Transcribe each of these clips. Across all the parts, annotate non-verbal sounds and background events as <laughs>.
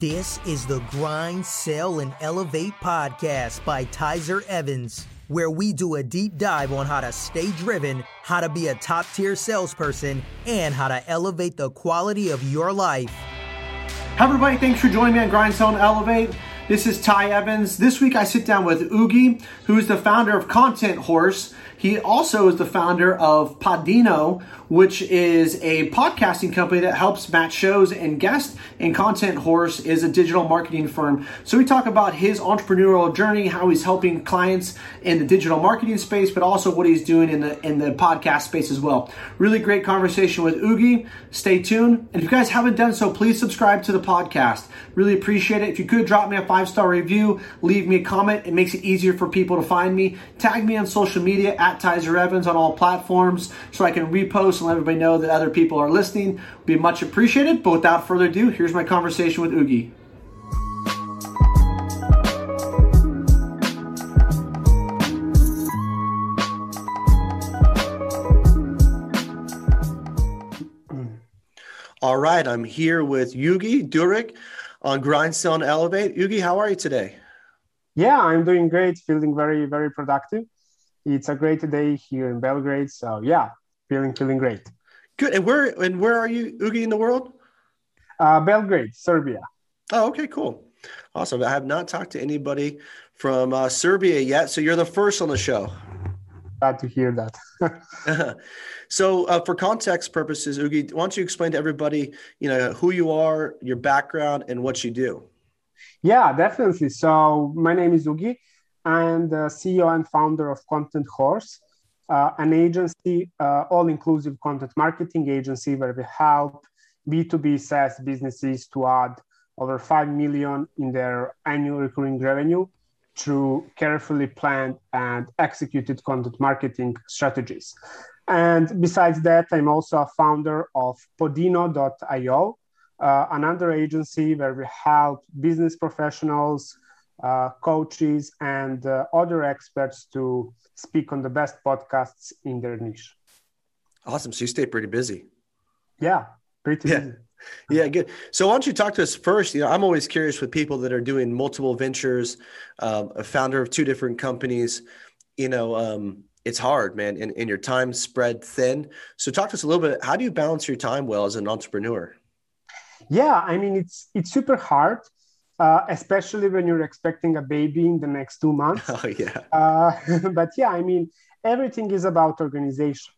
This is the Grind, Sell, and Elevate podcast by Tyzer Evans, where we do a deep dive on how to stay driven, how to be a top tier salesperson, and how to elevate the quality of your life. Hi, everybody. Thanks for joining me on Grind, Sell, and Elevate. This is Ty Evans. This week I sit down with Ugi, who is the founder of Content Horse. He also is the founder of Podino, which is a podcasting company that helps match shows and guests. And Content Horse is a digital marketing firm. So we talk about his entrepreneurial journey, how he's helping clients in the digital marketing space, but also what he's doing in the in the podcast space as well. Really great conversation with Ugi. Stay tuned. And if you guys haven't done so, please subscribe to the podcast. Really appreciate it. If you could drop me a five star review, leave me a comment. It makes it easier for people to find me. Tag me on social media at Tyzer Evans on all platforms so I can repost and let everybody know that other people are listening. Would be much appreciated. But without further ado, here's my conversation with Ugi. All right, I'm here with Yugi Durik on Grindstone Elevate. Yugi, how are you today? Yeah, I'm doing great, feeling very, very productive it's a great day here in Belgrade. So yeah, feeling feeling great. Good. And where and where are you, Ugi, in the world? Uh, Belgrade, Serbia. Oh, okay, cool, awesome. I have not talked to anybody from uh, Serbia yet, so you're the first on the show. Glad to hear that. <laughs> so, uh, for context purposes, Ugi, why don't you explain to everybody, you know, who you are, your background, and what you do? Yeah, definitely. So, my name is Ugi and CEO and founder of Content Horse, uh, an agency, uh, all inclusive content marketing agency where we help B2B SaaS businesses to add over 5 million in their annual recurring revenue through carefully planned and executed content marketing strategies. And besides that, I'm also a founder of Podino.io, uh, another agency where we help business professionals, uh, coaches, and uh, other experts to speak on the best podcasts in their niche. Awesome. So you stay pretty busy. Yeah, pretty yeah. busy. Yeah, good. So why don't you talk to us first? You know, I'm always curious with people that are doing multiple ventures, um, a founder of two different companies. You know, um, it's hard, man, and, and your time spread thin. So talk to us a little bit. How do you balance your time well as an entrepreneur? Yeah, I mean, it's it's super hard uh, especially when you're expecting a baby in the next two months. <laughs> Oh, yeah. Uh, <laughs> but yeah, I mean, everything is about organization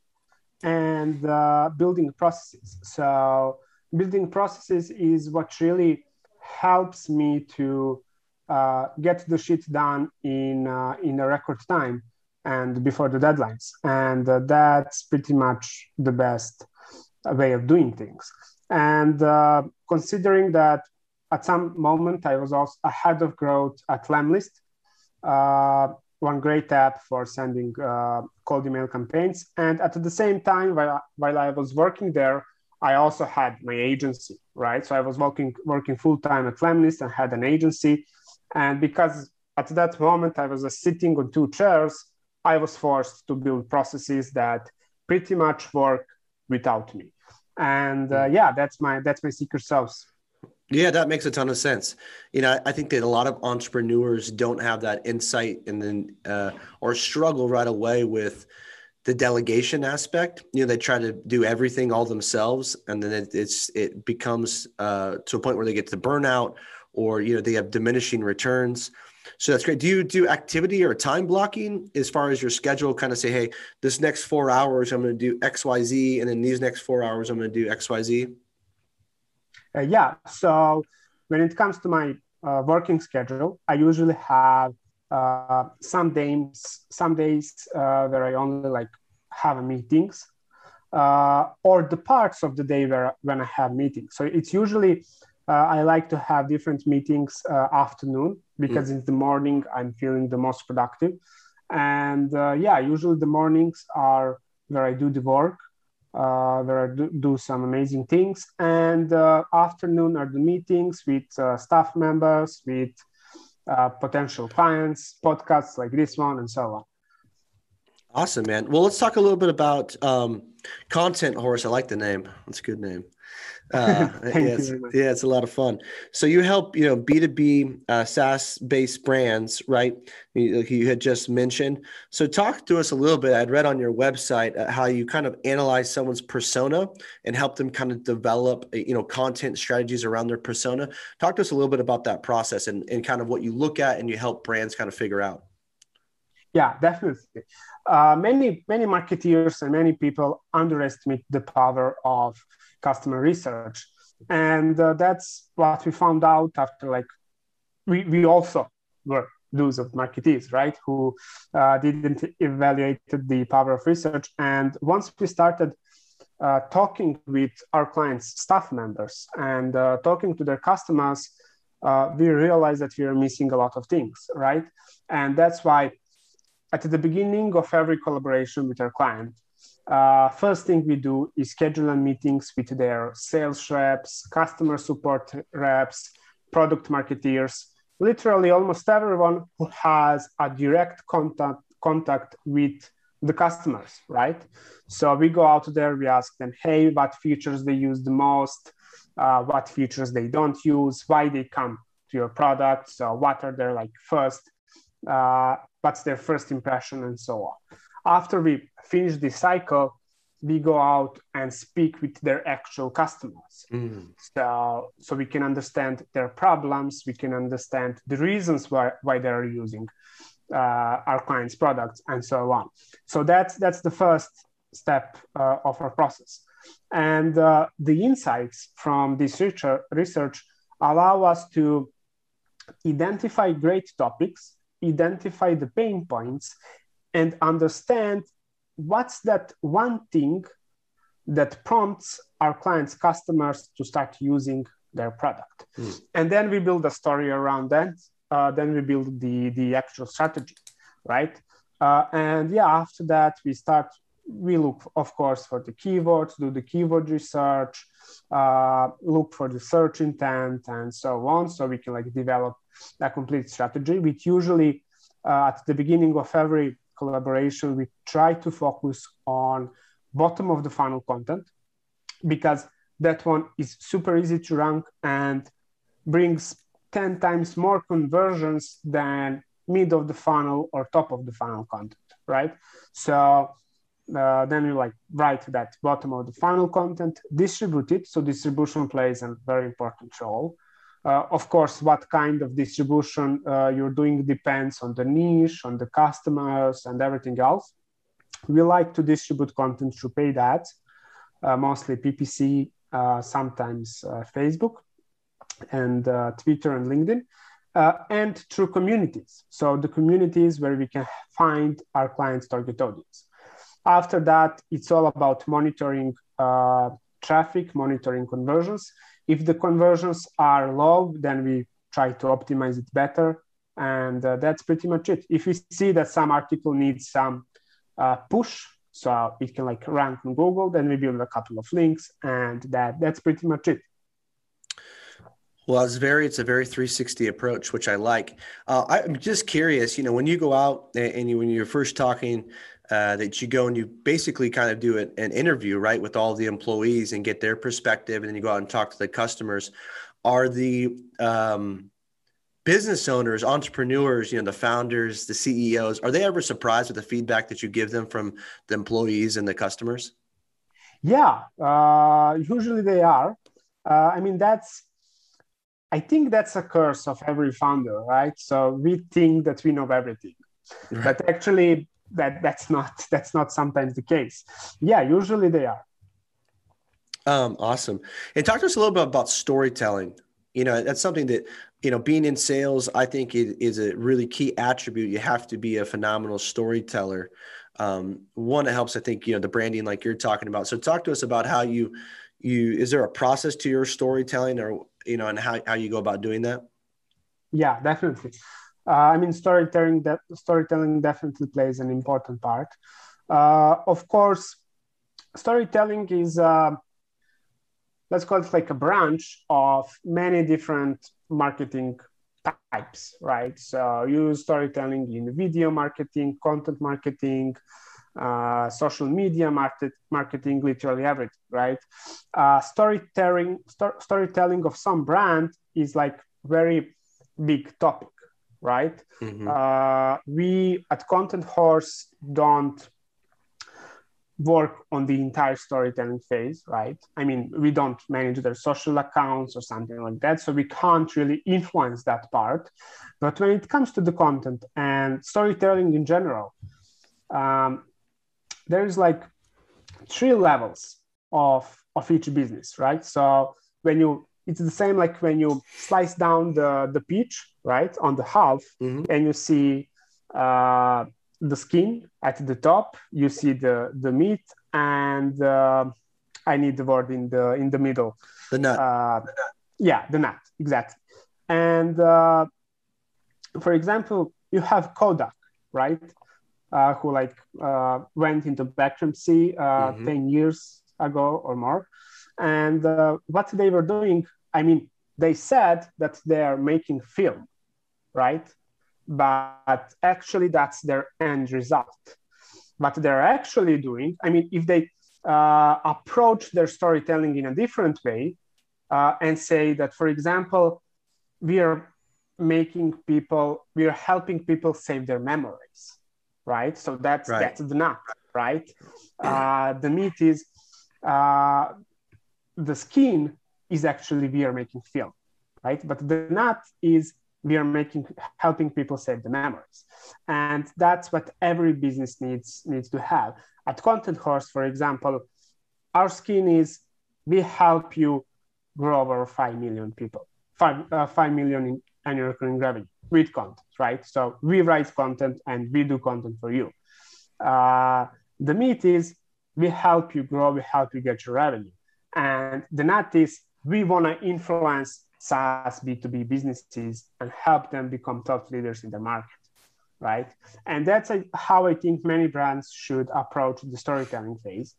and uh, building processes. So, building processes is what really helps me to uh, get the shit done in, uh, in a record time and before the deadlines. And uh, that's pretty much the best way of doing things. And considering that at some moment, I was also ahead of growth at Lemlist, uh, one great app for sending uh, cold email campaigns. And at the same time, while, while I was working there, I also had my agency, right? So I was working working full time at Lemlist and had an agency. And because at that moment I was sitting on two chairs, I was forced to build processes that pretty much work without me. And uh, yeah, that's my that's my secret sauce. Yeah, that makes a ton of sense. You know, I think that a lot of entrepreneurs don't have that insight and then uh, or struggle right away with the delegation aspect. You know, they try to do everything all themselves, and then it, it's it becomes uh, to a point where they get to burnout, or you know, they have diminishing returns. So that's great. Do you do activity or time blocking as far as your schedule? Kind of say, hey, this next four hours I'm going to do X, Y, Z, and then these next four hours I'm going to do X, Y, Z. Uh, yeah. So when it comes to my uh, working schedule, I usually have uh, some days, some days where I only like have meetings, or the parts of the day where when I have meetings. So it's usually I like to have different meetings afternoon because mm. in the morning I'm feeling the most productive. And uh, yeah, usually the mornings are where I do the work uh, where I do, do, some amazing things. And uh, afternoon are the meetings with uh, staff members, with uh, potential clients, podcasts like this one, and so on. Awesome, man. Well, let's talk a little bit about um, Content Horse. I like the name. That's a good name. Uh, <laughs> yeah, it's, yeah, it's a lot of fun. So you help, you know, B2B uh, SaaS based brands, right? You, you, had just mentioned. So talk to us a little bit. I'd read on your website uh, how you kind of analyze someone's persona and help them kind of develop, uh, you know, content strategies around their persona. Talk to us a little bit about that process and, and kind of what you look at and you help brands kind of figure out. Yeah, definitely. Uh, many many marketeers and many people underestimate the power of customer research, and uh, that's what we found out after like we we also were those of marketeers, right, who uh, didn't evaluate the power of research, and once we started. Uh, talking with our clients' staff members and uh, talking to their customers, uh, we realized that we are missing a lot of things, right? And that's why at the beginning of every collaboration with our client, uh, first thing we do is schedule meetings with their sales reps, customer support reps, product marketeers, literally almost everyone who has a direct contact contact with the customers, right? So we go out there, we ask them, hey, what features they use the most, uh, what features they don't use, why they come to your product, so what are their like first uh, what's their first impression and so on. After we finish this cycle we go out and speak with their actual customers. Mm. so so we can understand their problems we can understand the reasons why why they're using uh, our clients products and so on. So that's that's the first step uh, of our process. And uh, the insights from this research, research allow us to identify great topics identify the pain points and understand what's that one thing that prompts our clients customers to start using their product. Mm. and then we build a story around that. Uh, then we build the the actual strategy right? Uh, and yeah after that we start we look of course for the keywords do the keyword research uh, look for the search intent and so on. So we can like develop a complete strategy which usually uh, at the beginning of every collaboration we try to focus on bottom of the funnel content because that one is super easy to rank and brings 10 times more conversions than mid of the funnel or top of the funnel content right? So uh, then you like write that bottom of the funnel content distribute it so distribution plays a very important role uh, of course, what kind of distribution uh, you're doing depends on the niche, on the customers, and everything else. We like to distribute content through paid ads, uh, mostly PPC, uh, sometimes uh, Facebook, and Twitter and LinkedIn, and through communities. So the communities where we can find our clients' target audience. After that, it's all about monitoring traffic, monitoring conversions, if the conversions are low, then we try to optimize it better. And uh, that's pretty much it. If we see that some article needs some uh, push, so it can like rank on Google, then we build a couple of links, and that that's pretty much it. Well, it's very it's a very 360 approach, which I like. Uh, I'm just curious, you know, when you go out and you, when you're first talking uh, that you go and you basically kind of do an, an interview, right, with all the employees and get their perspective, and then you go out and talk to the customers. Are the um, business owners, entrepreneurs, you know, the founders, the CEOs, are they ever surprised with the feedback that you give them from the employees and the customers? Yeah, uh, usually they are. Uh, I mean, that's, I think that's a curse of every founder, right? So we think that we know everything, right. but actually, that that's not that's not sometimes the case. Yeah usually they are. Um awesome. And talk to us a little bit about storytelling. You know that's something that you know being in sales i think it is a really key attribute. You have to be a phenomenal storyteller. Um, one that helps i think you know the branding like you're talking about. So talk to us about how you you is there a process to your storytelling or you know and how, how you go about doing that? Yeah definitely I mean, storytelling that storytelling definitely plays an important part. Uh, of course, storytelling is uh, let's call it like a branch of many different marketing types, right? So you use storytelling in video marketing, content marketing, uh, social media market, marketing, literally everything, right? Uh, storytelling, sto- storytelling of some brand is like very big topic, right? Mm-hmm. Uh, we at Content Horse don't work on the entire storytelling phase, right? I mean, we don't manage their social accounts or something like that, so we can't really influence that part. But when it comes to the content and storytelling in general, um, there's like three levels of of each business, right? So when you it's the same like when you slice down the the peach, right, on the half, mm-hmm. and you see uh, the skin at the top, you see the the meat, and uh, I need the word in the in the middle. The nut. Uh, the nut. Yeah, the nut exactly. And uh, for example, you have Kodak, right? uh, who like uh, went into bankruptcy uh, mm-hmm. 10 years ago or more. And uh, what they were doing, I mean, they said that they are making film, right? But actually, that's their end result. What they're actually doing, I mean, if they uh, approach their storytelling in a different way uh, and say that, for example, we are making people, we are helping people save their memories right? So that's right. that's the nut, right? Uh, the meat is uh, the skin is actually we are making film, right? But the nut is we are making helping people save the memories, and that's what every business needs needs to have. At Content Horse, for example, our skin is we help you grow over five million people, five uh, five million in annual recurring revenue with content, right? So we write content and we do content for you. Uh, the meat is we help you grow, we help you get your revenue. And the nut is we want to influence SaaS B2B businesses and help them become top leaders in the market, right? And that's how I think many brands should approach the storytelling phase.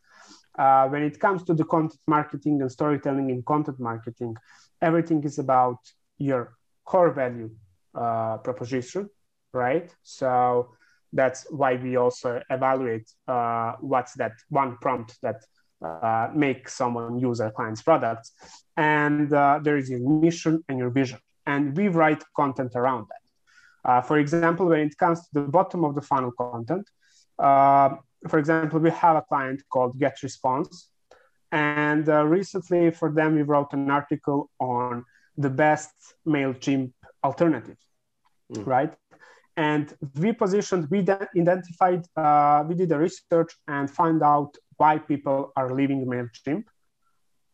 Uh, when it comes to the content marketing and storytelling in content marketing, everything is about your core value uh, proposition, right? So that's why we also evaluate uh, what's that one prompt that uh, makes someone use our client's products. And uh, there is your mission and your vision. And we write content around that. Uh, for example, when it comes to the bottom of the funnel content, uh, for example, we have a client called GetResponse. And uh, recently for them, we wrote an article on the best MailChimp alternative, mm. right? And we positioned, we identified, uh, we did the research and find out why people are leaving MailChimp,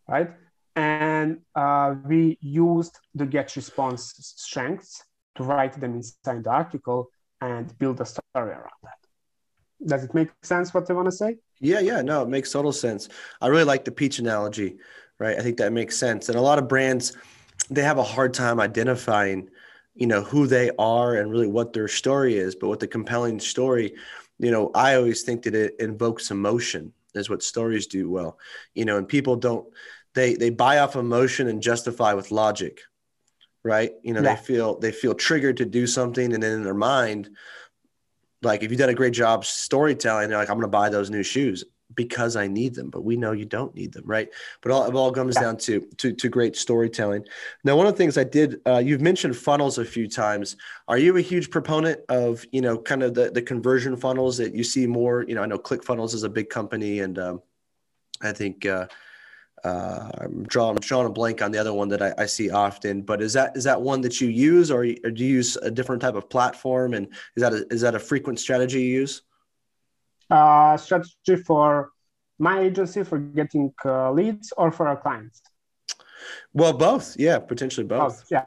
right? And uh, we used the GetResponse strengths to write them inside the article and build a story around that. Does it make sense what I want to say? Yeah, yeah, no, it makes total sense. I really like the peach analogy, right? I think that makes sense. And a lot of brands, they have a hard time identifying you know who they are and really what their story is but with the compelling story you know i always think that it invokes emotion is what stories do well. You know and people don't they they buy off emotion and justify with logic right? You know yeah. they feel they feel triggered to do something and then in their mind like if you've done a great job storytelling they're like i'm going to buy those new shoes because I need them, but we know you don't need them, right? But all, it all comes yeah. down to, to to great storytelling. Now, one of the things I did, uh, you've mentioned funnels a few times. Are you a huge proponent of you know kind of the the conversion funnels that you see more? You know, I know ClickFunnels is a big company, and um, I think. Uh, uh, I'm drawing, I'm drawing a blank on the other one that I, I, see often, but is that is that one that you use, or, or do you use a different type of platform? And is that a, is that a frequent strategy you use? Uh, strategy for my agency for getting uh, leads or for our clients? Well, both. Yeah, potentially both. both. Yeah.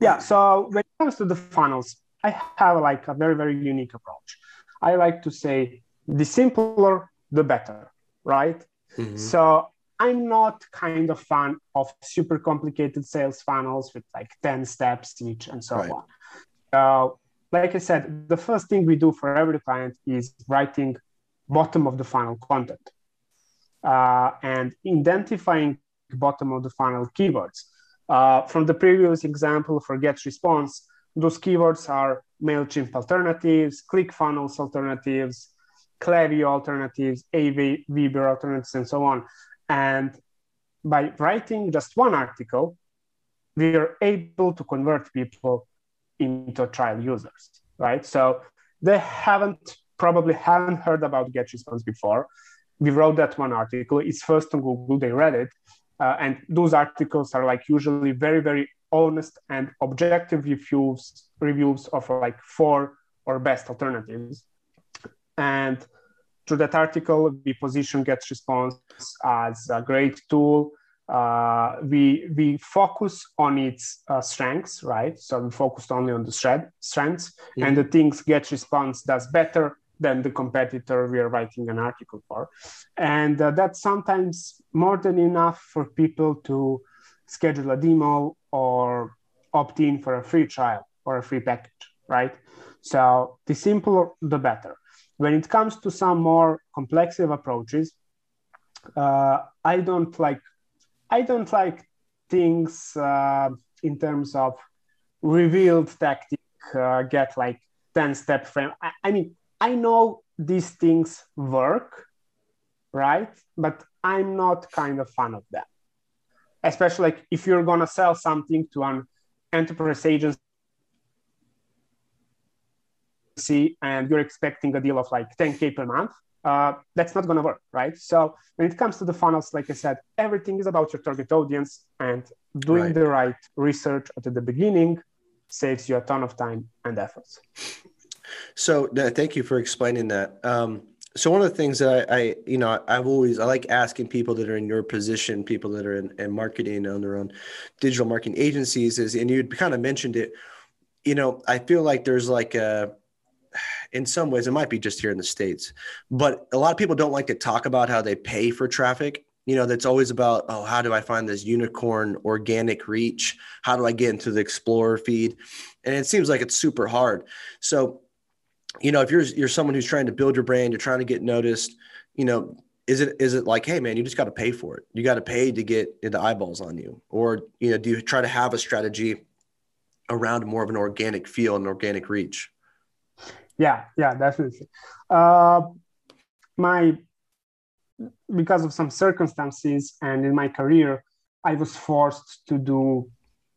Yeah. So when it comes to the funnels, I have like a very, very unique approach. I like to say the simpler, the better, right? Mm-hmm. So I'm not kind of fan of super complicated sales funnels with like 10 steps each and so right. on. So like I said, the first thing we do for every client is writing bottom of the funnel content uh, and identifying bottom of the funnel keywords. Uh, from the previous example for GetResponse, those keywords are MailChimp alternatives, ClickFunnels alternatives, Klaviyo alternatives, Aweber alternatives, and so on. And by writing just one article, we are able to convert people into trial users, right? So they haven't probably haven't heard about GetResponse before. We wrote that one article. It's first on Google. They read it, uh, and those articles are like usually very very honest and objective reviews reviews of like four or best alternatives. And through that article, we position GetResponse as a great tool uh, we we focus on its uh, strengths, right? So we focused only on the thread, strengths and the things GetResponse does better than the competitor we are writing an article for, and uh, that's sometimes more than enough for people to schedule a demo or opt in for a free trial or a free package, right? So the simpler, the better. When it comes to some more complexive approaches, uh, I don't like I don't like things uh, in terms of revealed tactic, uh, get like 10 step frame. I, I mean, I know these things work, right? But I'm not kind of fan of them. Especially like if you're gonna sell something to an enterprise agency and you're expecting a deal of like 10k per month, uh, that's not going to work, right? So when it comes to the funnels, like I said, everything is about your target audience, and doing right. the right research at the beginning saves you a ton of time and efforts. So thank you for explaining that. Um, so one of the things that I, I, you know, I've always I like asking people that are in your position, people that are in, in marketing on their own digital marketing agencies, is and you kind of mentioned it. You know, I feel like there's like a in some ways, it might be just here in the States, but a lot of people don't like to talk about how they pay for traffic. You know, that's always about, oh, how do I find this unicorn organic reach? How do I get into the Explorer feed? And it seems like it's super hard. So, you know, if you're you're someone who's trying to build your brand, you're trying to get noticed, you know, is it is it like, hey man, you just got to pay for it. You got to pay to get the eyeballs on you, or you know, do you try to have a strategy around more of an organic feel and organic reach? Yeah yeah definitely. Uh, my because of some circumstances and in my career i was forced to do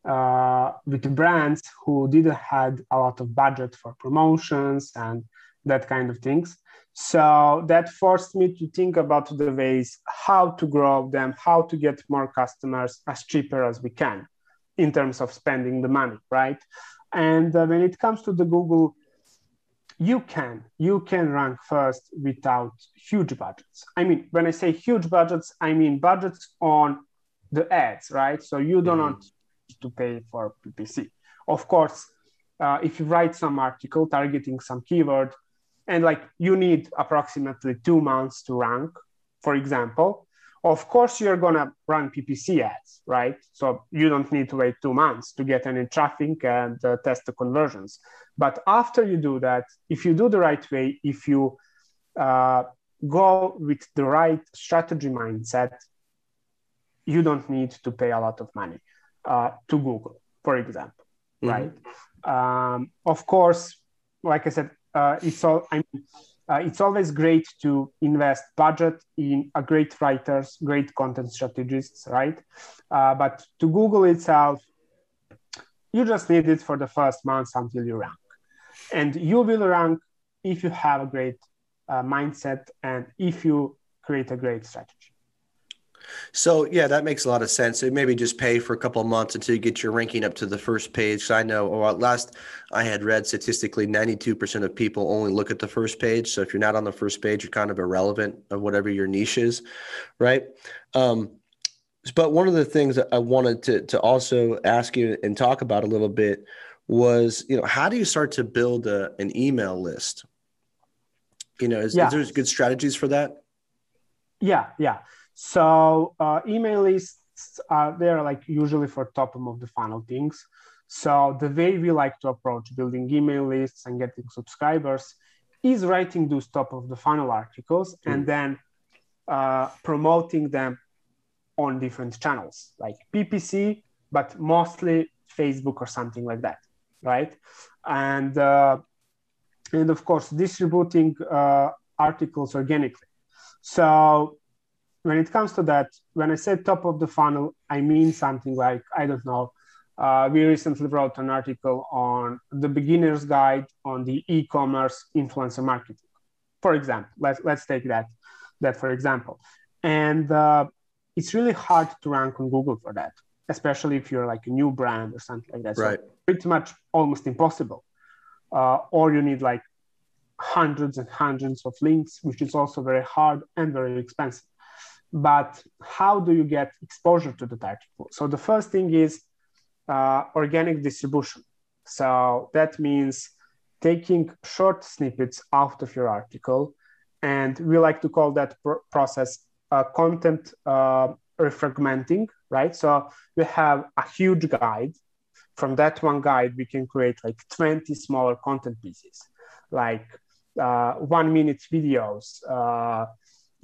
uh, with brands who didn't had a lot of budget for promotions and that kind of things. So that forced me to think about the ways how to grow them how to get more customers as cheaper as we can in terms of spending the money right? And uh, when it comes to the google you can you can rank first without huge budgets i mean when i say huge budgets i mean budgets on the ads right so you do not mm. to pay for ppc of course uh, if you write some article targeting some keyword and like you need approximately two months to rank for example of course, you're going to run PPC ads, right? So you don't need to wait two months to get any traffic and uh, test the conversions. But after you do that, if you do the right way, if you uh, go with the right strategy mindset, you don't need to pay a lot of money uh, to Google, for example, mm-hmm. right? Um, of course, like I said, uh, it's all. I mean, uh, it's always great to invest budget in a great writers, great content strategists, right? Uh, but to Google itself, you just need it for the first months until you rank. And you will rank if you have a great uh, mindset and if you create a great strategy. So yeah, that makes a lot of sense. So maybe just pay for a couple of months until you get your ranking up to the first page. So I know, or last I had read statistically, ninety-two percent of people only look at the first page. So if you're not on the first page, you're kind of irrelevant of whatever your niche is, right? Um, but one of the things that I wanted to to also ask you and talk about a little bit was, you know, how do you start to build a, an email list? You know, is, yeah. is there good strategies for that? Yeah, yeah. So uh, email lists are they're like usually for top of the funnel things. So the way we like to approach building email lists and getting subscribers is writing those top of the funnel articles mm. and then uh, promoting them on different channels like PPC, but mostly Facebook or something like that, right? And uh, and of course distributing uh, articles organically. So when it comes to that, when I say top of the funnel, I mean something like, I don't know, uh, we recently wrote an article on the beginner's guide on the e-commerce influencer marketing, for example. Let's, let's take that, that for example. And uh, it's really hard to rank on Google for that, especially if you're like a new brand or something like that. Right. So pretty much almost impossible. Uh, or you need like hundreds and hundreds of links, which is also very hard and very expensive. But how do you get exposure to the article? So the first thing is uh, organic distribution. So that means taking short snippets out of your article, and we like to call that pr- process uh, content uh, refragmenting, right? So we have a huge guide. From that one guide, we can create like 20 smaller content pieces, like uh, one minute videos, uh,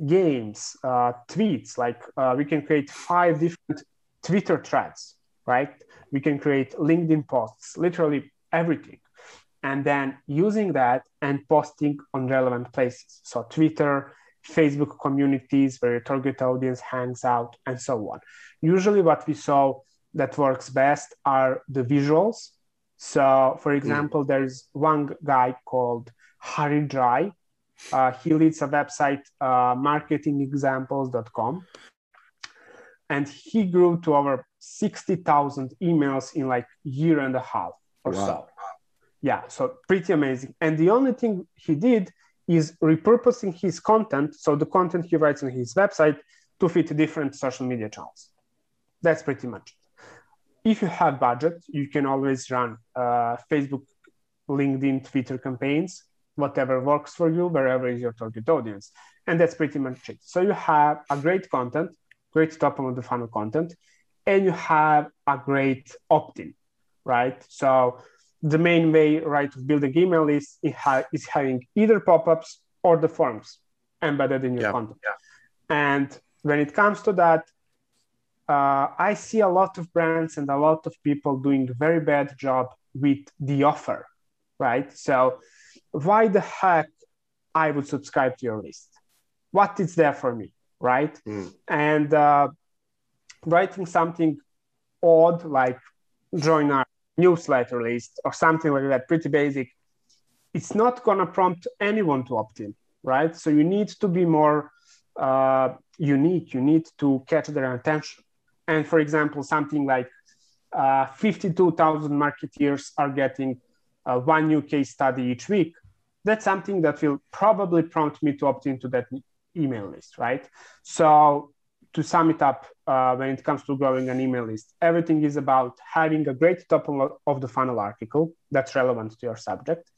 games, uh, tweets. Like uh, we can create five different Twitter threads, right? We can create LinkedIn posts, literally everything. And then using that and posting on relevant places. So Twitter, Facebook communities where your target audience hangs out, and so on. Usually, what we saw that works best are the visuals. So, for example, mm. there's one guy called Harry Dry. Uh, he leads a website, uh, marketingexamples.com. And he grew to over 60,000 emails in like year and a half or wow. so. Yeah, so pretty amazing. And the only thing he did is repurposing his content, so the content he writes on his website, to fit different social media channels. That's pretty much it. If you have budget, you can always run uh, Facebook, LinkedIn, Twitter campaigns, whatever works for you, wherever is your target audience. And that's pretty much it. So you have a great content, great top of the funnel content, and you have a great opt-in, right? So the main way, right, of building email list is, is having either pop-ups or the forms embedded in your yeah. content. Yeah. And when it comes to that, uh, I see a lot of brands and a lot of people doing a very bad job with the offer, right? So why the heck I would subscribe to your list? What is there for me, right? Mm. And uh, writing something odd like join our newsletter list or something like that, pretty basic, it's not going to prompt anyone to opt in, right? So you need to be more uh, unique. You need to catch their attention. And for example, something like uh, 52,000 marketeers are getting uh, one new case study each week. That's something that will probably prompt me to opt into that email list, right? So to sum it up, uh, when it comes to growing an email list, everything is about having a great top of the funnel article that's relevant to your subject,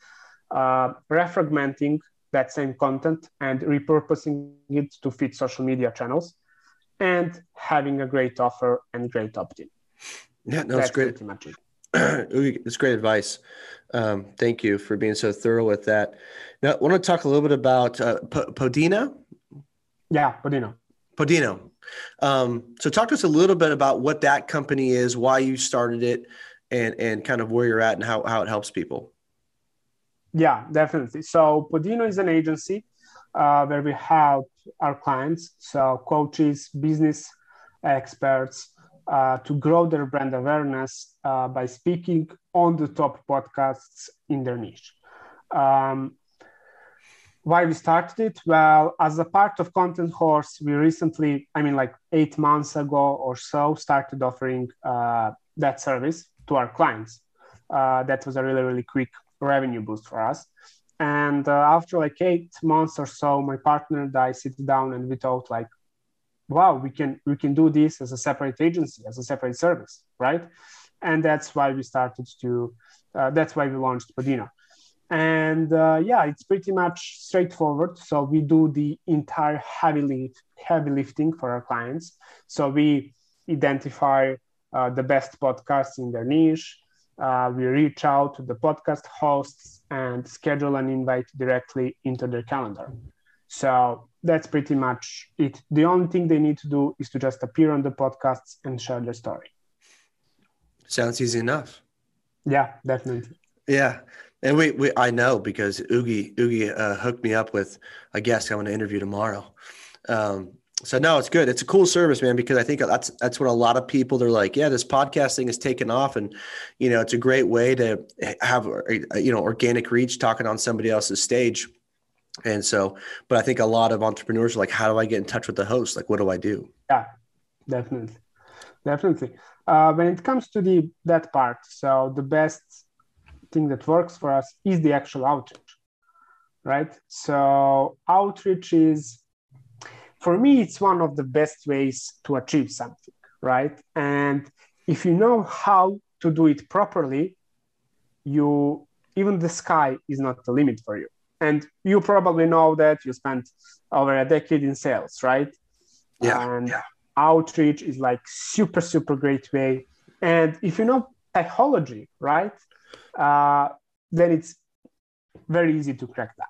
uh, refragmenting that same content and repurposing it to fit social media channels, and having a great offer and great opt-in. Yeah, no, that's great. Pretty much it. <clears throat> it's great advice. Um, thank you for being so thorough with that. Now, I want to talk a little bit about uh, P- Podino. Yeah, Podino. Podino. Um, so talk to us a little bit about what that company is, why you started it, and and kind of where you're at and how, how it helps people. Yeah, definitely. So Podino is an agency uh, where we help our clients, so coaches, business experts, uh, to grow their brand awareness uh, by speaking on the top podcasts in their niche. Um, why we started it? Well, as a part of Content Horse, we recently, I mean, like eight months ago or so, started offering uh, that service to our clients. Uh, that was a really, really quick revenue boost for us. And uh, after like eight months or so, my partner and I sit down and we thought like, wow, we can we can do this as a separate agency, as a separate service, right? And that's why we started to. Uh, that's why we launched Podino and uh, yeah it's pretty much straightforward. So we do the entire heavy lift, heavy lifting for our clients. So we identify uh, the best podcasts in their niche. Uh, we reach out to the podcast hosts and schedule an invite directly into their calendar. So that's pretty much it. The only thing they need to do is to just appear on the podcasts and share their story. Sounds easy enough. Yeah definitely. Yeah And we, we I know because Ugi Ugi uh, hooked me up with a guest I'm going to interview tomorrow. Um, so no, it's good. It's a cool service, man, because I think that's that's what a lot of people they're like, yeah, this podcast thing is taken off, and you know, it's a great way to have you know organic reach talking on somebody else's stage. And so, but I think a lot of entrepreneurs are like, how do I get in touch with the host? Like, what do I do? Yeah, definitely, definitely. Uh, when it comes to the that part, so the best thing that works for us is the actual outreach, right? So outreach is for me, it's one of the best ways to achieve something, right? And if you know how to do it properly, you even the sky is not the limit for you. And you probably know that you spent over a decade in sales, right? Yeah. And yeah. outreach is like super, super great way. And if you know psychology, right? Uh, then it's very easy to crack that.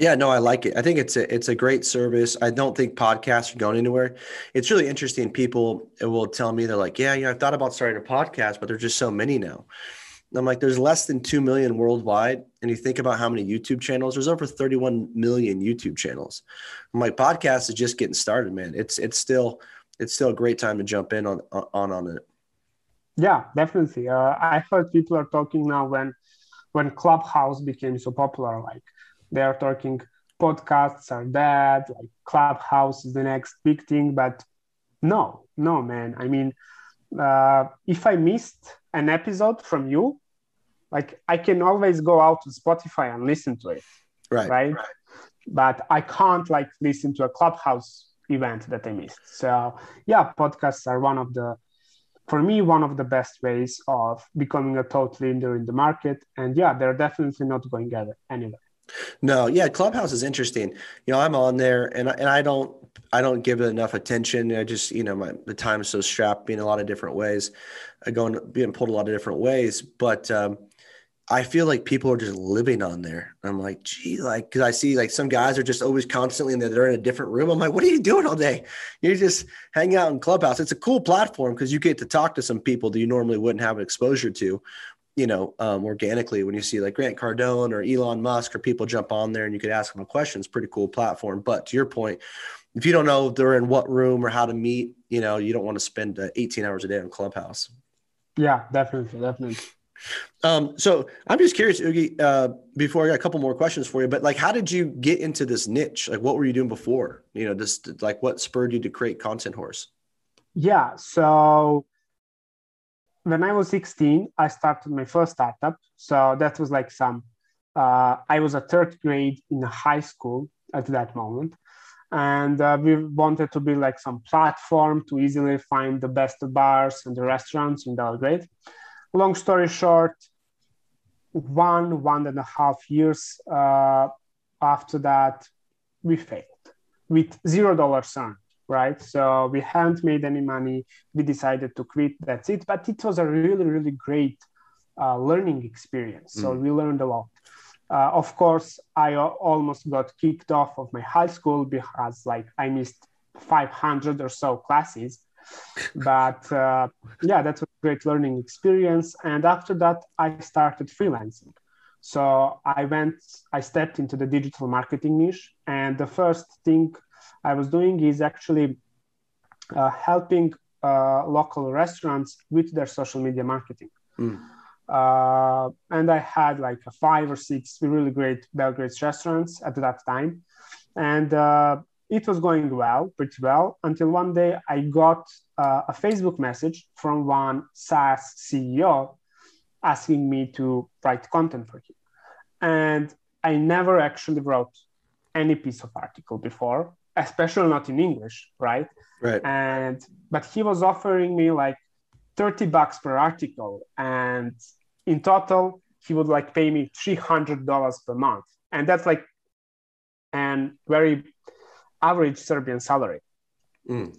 Yeah, no, I like it. I think it's a it's a great service. I don't think podcasts are going anywhere. It's really interesting. People will tell me they're like, "Yeah, you know, I've thought about starting a podcast, but there's just so many now." And I'm like, "There's less than two million worldwide, and you think about how many YouTube channels. There's over 31 million YouTube channels. I'm like, podcast is just getting started, man. It's it's still it's still a great time to jump in on on on it. Yeah, definitely. Uh, I heard people are talking now when when Clubhouse became so popular, like they are talking podcasts are dead, like Clubhouse is the next big thing. But no, no, man. I mean, uh, if I missed an episode from you, like I can always go out to Spotify and listen to it. Right. Right. right. But I can't like listen to a Clubhouse event that I missed. So yeah, podcasts are one of the for me one of the best ways of becoming a thought leader in the market and yeah they're definitely not going anywhere no, yeah, Clubhouse is interesting. You know, I'm on there and and I don't I don't give it enough attention. I just you know my the time is so strapped, being a lot of different ways, I going being pulled a lot of different ways. But um, I feel like people are just living on there. I'm like, gee, like because I see like some guys are just always constantly in there. They're in a different room. I'm like, what are you doing all day? You're just hanging out in Clubhouse. It's a cool platform because you get to talk to some people that you normally wouldn't have exposure to you know, um, organically when you see like Grant Cardone or Elon Musk or people jump on there and you could ask them a question. It's pretty cool platform. But to your point, if you don't know they're in what room or how to meet, you know, you don't want to spend uh, 18 hours a day on Clubhouse. Yeah, definitely, definitely. Um, so I'm just curious, Ugi, uh, before I got a couple more questions for you, but like, how did you get into this niche? Like, what were you doing before? You know, this like what spurred you to create Content Horse? Yeah, so when I was 16, I started my first startup. So that was like some, uh, I was a third grade in high school at that moment. And uh, we wanted to build like some platform to easily find the best bars and the restaurants in Belgrade. Long story short, one, one and a half years uh, after that, we failed with zero dollars earned right? So we hadn't made any money. We decided to quit. That's it. But it was a really, really great uh, learning experience. So mm. we learned a lot. Uh, of course, I almost got kicked off of my high school because, like, I missed 500 or so classes. but uh, yeah, that was a great learning experience. And after that, I started freelancing. So I went, I stepped into the digital marketing niche. And the first thing I was doing is actually uh, helping uh, local restaurants with their social media marketing. Mm. Uh, and I had like five or six really great Belgrade restaurants at that time. And uh, it was going well, pretty well, until one day I got uh, a Facebook message from one SaaS CEO asking me to write content for him. And I never actually wrote any piece of article before especially not in English, right? Right. And but he was offering me like 30 bucks per article. And in total, he would like pay me $300 per month. And that's like and very average Serbian salary. Mm.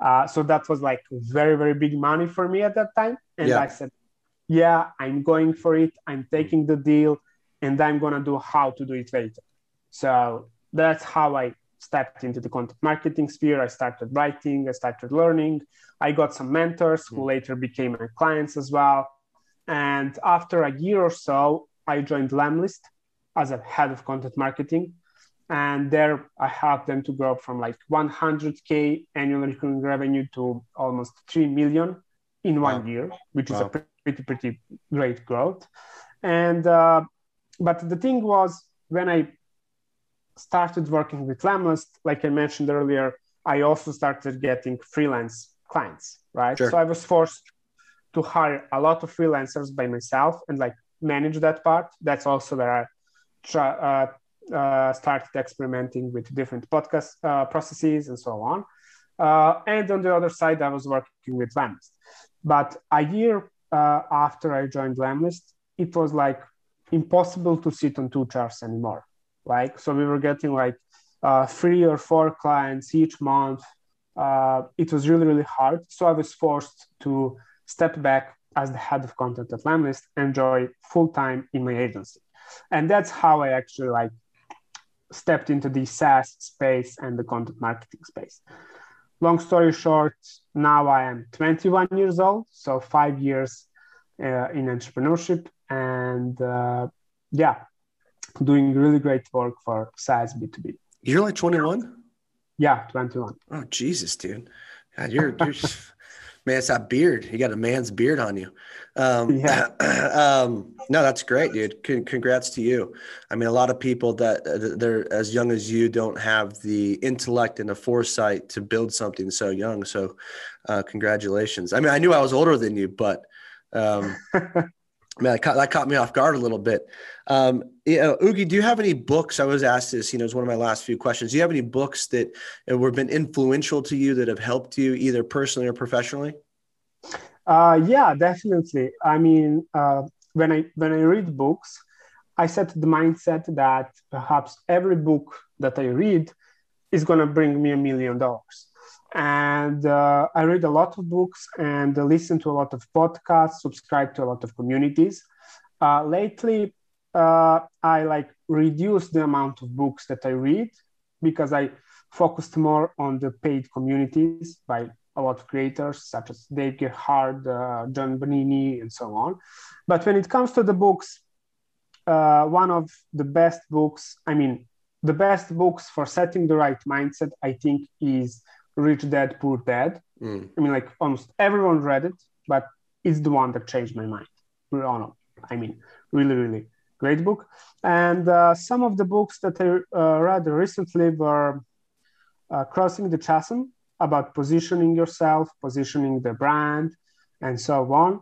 Uh, so that was like very, very big money for me at that time. And yeah. I said, yeah, I'm going for it. I'm taking the deal and I'm going to do how to do it later. So that's how I stepped into the content marketing sphere. I started writing, I started learning. I got some mentors who hmm. later became my clients as well. And after a year or so, I joined Lemlist as a head of content marketing. And there I helped them to grow from like 100K annual recurring revenue to almost 3 million in one wow. year, which wow. is a pretty, pretty great growth. And, uh, but the thing was, when I started working with Lemlist, like I mentioned earlier, I also started getting freelance clients, right? Sure. So I was forced to hire a lot of freelancers by myself and like manage that part. That's also where I try, uh, uh, started experimenting with different podcast uh, processes and so on. Uh, and on the other side, I was working with Lemlist. But a year uh, after I joined Lemlist, it was like impossible to sit on two chairs anymore. Like, so we were getting like uh, three or four clients each month. Uh, it was really, really hard. So I was forced to step back as the head of content at Lemlist and join full time in my agency. And that's how I actually like stepped into the SaaS space and the content marketing space. Long story short, now I am 21 years old, so five years uh, in entrepreneurship, and uh, yeah, doing really great work for SaaS B2B. You're like 21? Yeah, 21. Oh, Jesus, dude. God, you're, you're man, it's that beard. You got a man's beard on you. Um, <laughs> yeah. <clears throat> um, no, that's great, dude. C- congrats to you. I mean, a lot of people that uh, they're as young as you don't have the intellect and the foresight to build something so young. So, uh, congratulations. I mean, I knew I was older than you, but um, <laughs> man, that caught, that caught me off guard a little bit. Um, you know, Ugi, do you have any books? I was asked this, you know, it's one of my last few questions. Do you have any books that have been influential to you that have helped you either personally or professionally? Uh, yeah, definitely. I mean, uh, when I when I read books, I set the mindset that perhaps every book that I read is going to bring me a million dollars and uh, i read a lot of books and listen to a lot of podcasts subscribe to a lot of communities. Uh, lately uh, i like reduced the amount of books that i read because i focused more on the paid communities by a lot of creators such as dave gerhardt uh, john bonini and so on. But when it comes to the books uh, one of the best books i mean the best books for setting the right mindset i think is Rich Dad Poor Dad. Mm. I mean, like almost everyone read it, but it's the one that changed my mind. I mean, really, really great book. And uh, some of the books that I uh, read recently were uh, Crossing the Chasm about positioning yourself, positioning the brand, and so on.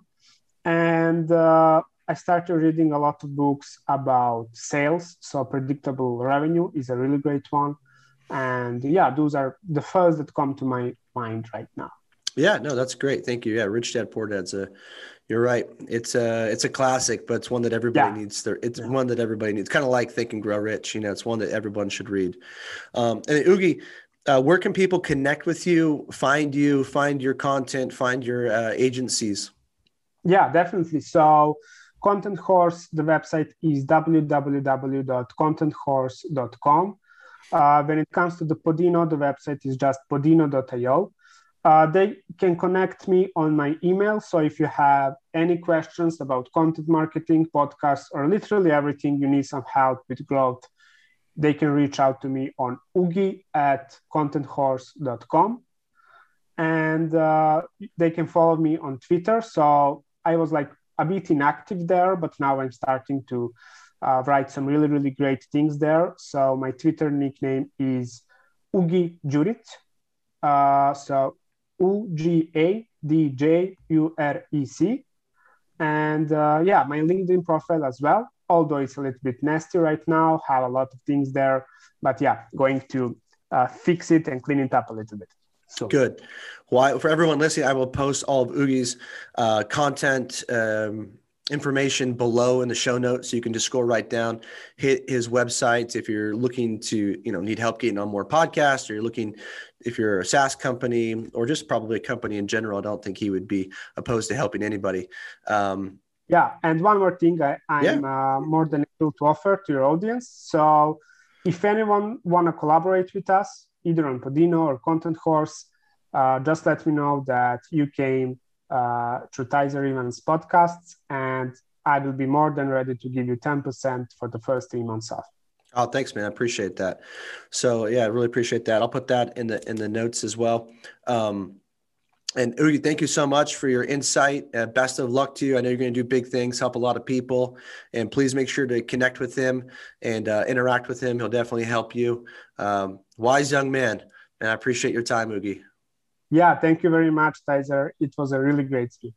And uh, I started reading a lot of books about sales. So, Predictable Revenue is a really great one and yeah those are the first that come to my mind right now. Yeah no that's great. Thank you. Yeah rich dad poor dad's a you're right. It's a it's a classic but it's one that everybody yeah. needs there it's yeah. one that everybody needs kind of like think and grow rich you know it's one that everyone should read. Um, and Ugi uh, where can people connect with you find you find your content find your uh, agencies? Yeah definitely. So content horse the website is www.contenthorse.com uh, when it comes to the Podino, the website is just podino.io. Uh, they can connect me on my email. So if you have any questions about content marketing, podcasts, or literally everything you need some help with growth, they can reach out to me on ugi at contenthorse.com. And uh, they can follow me on Twitter. So I was like a bit inactive there, but now I'm starting to uh, write some really, really great things there. So my Twitter nickname is Ugi Jurit. Uh, so U G A D J U R E C. And uh, yeah, my LinkedIn profile as well, although it's a little bit nasty right now, have a lot of things there. But yeah, going to uh, fix it and clean it up a little bit. So good. Well, for everyone listening, I will post all of Ugi's uh, content. Um, information below in the show notes so you can just scroll right down hit his website if you're looking to you know need help getting on more podcasts or you're looking if you're a saas company or just probably a company in general i don't think he would be opposed to helping anybody um, yeah and one more thing I, am yeah. uh, more than able to offer to your audience so if anyone want to collaborate with us either on podino or content horse uh, just let me know that you came uh, through Tyzer Evans podcasts, and I will be more than ready to give you 10% for the first three months off. Oh, thanks, man. I appreciate that. So yeah, I really appreciate that. I'll put that in the in the notes as well. Um, and Ugi, thank you so much for your insight. Uh, best of luck to you. I know you're going to do big things, help a lot of people, and please make sure to connect with him and uh, interact with him. He'll definitely help you. Um, wise young man, and I appreciate your time, Ugi. Yeah, thank you very much, Tyzer. It was a really great speak.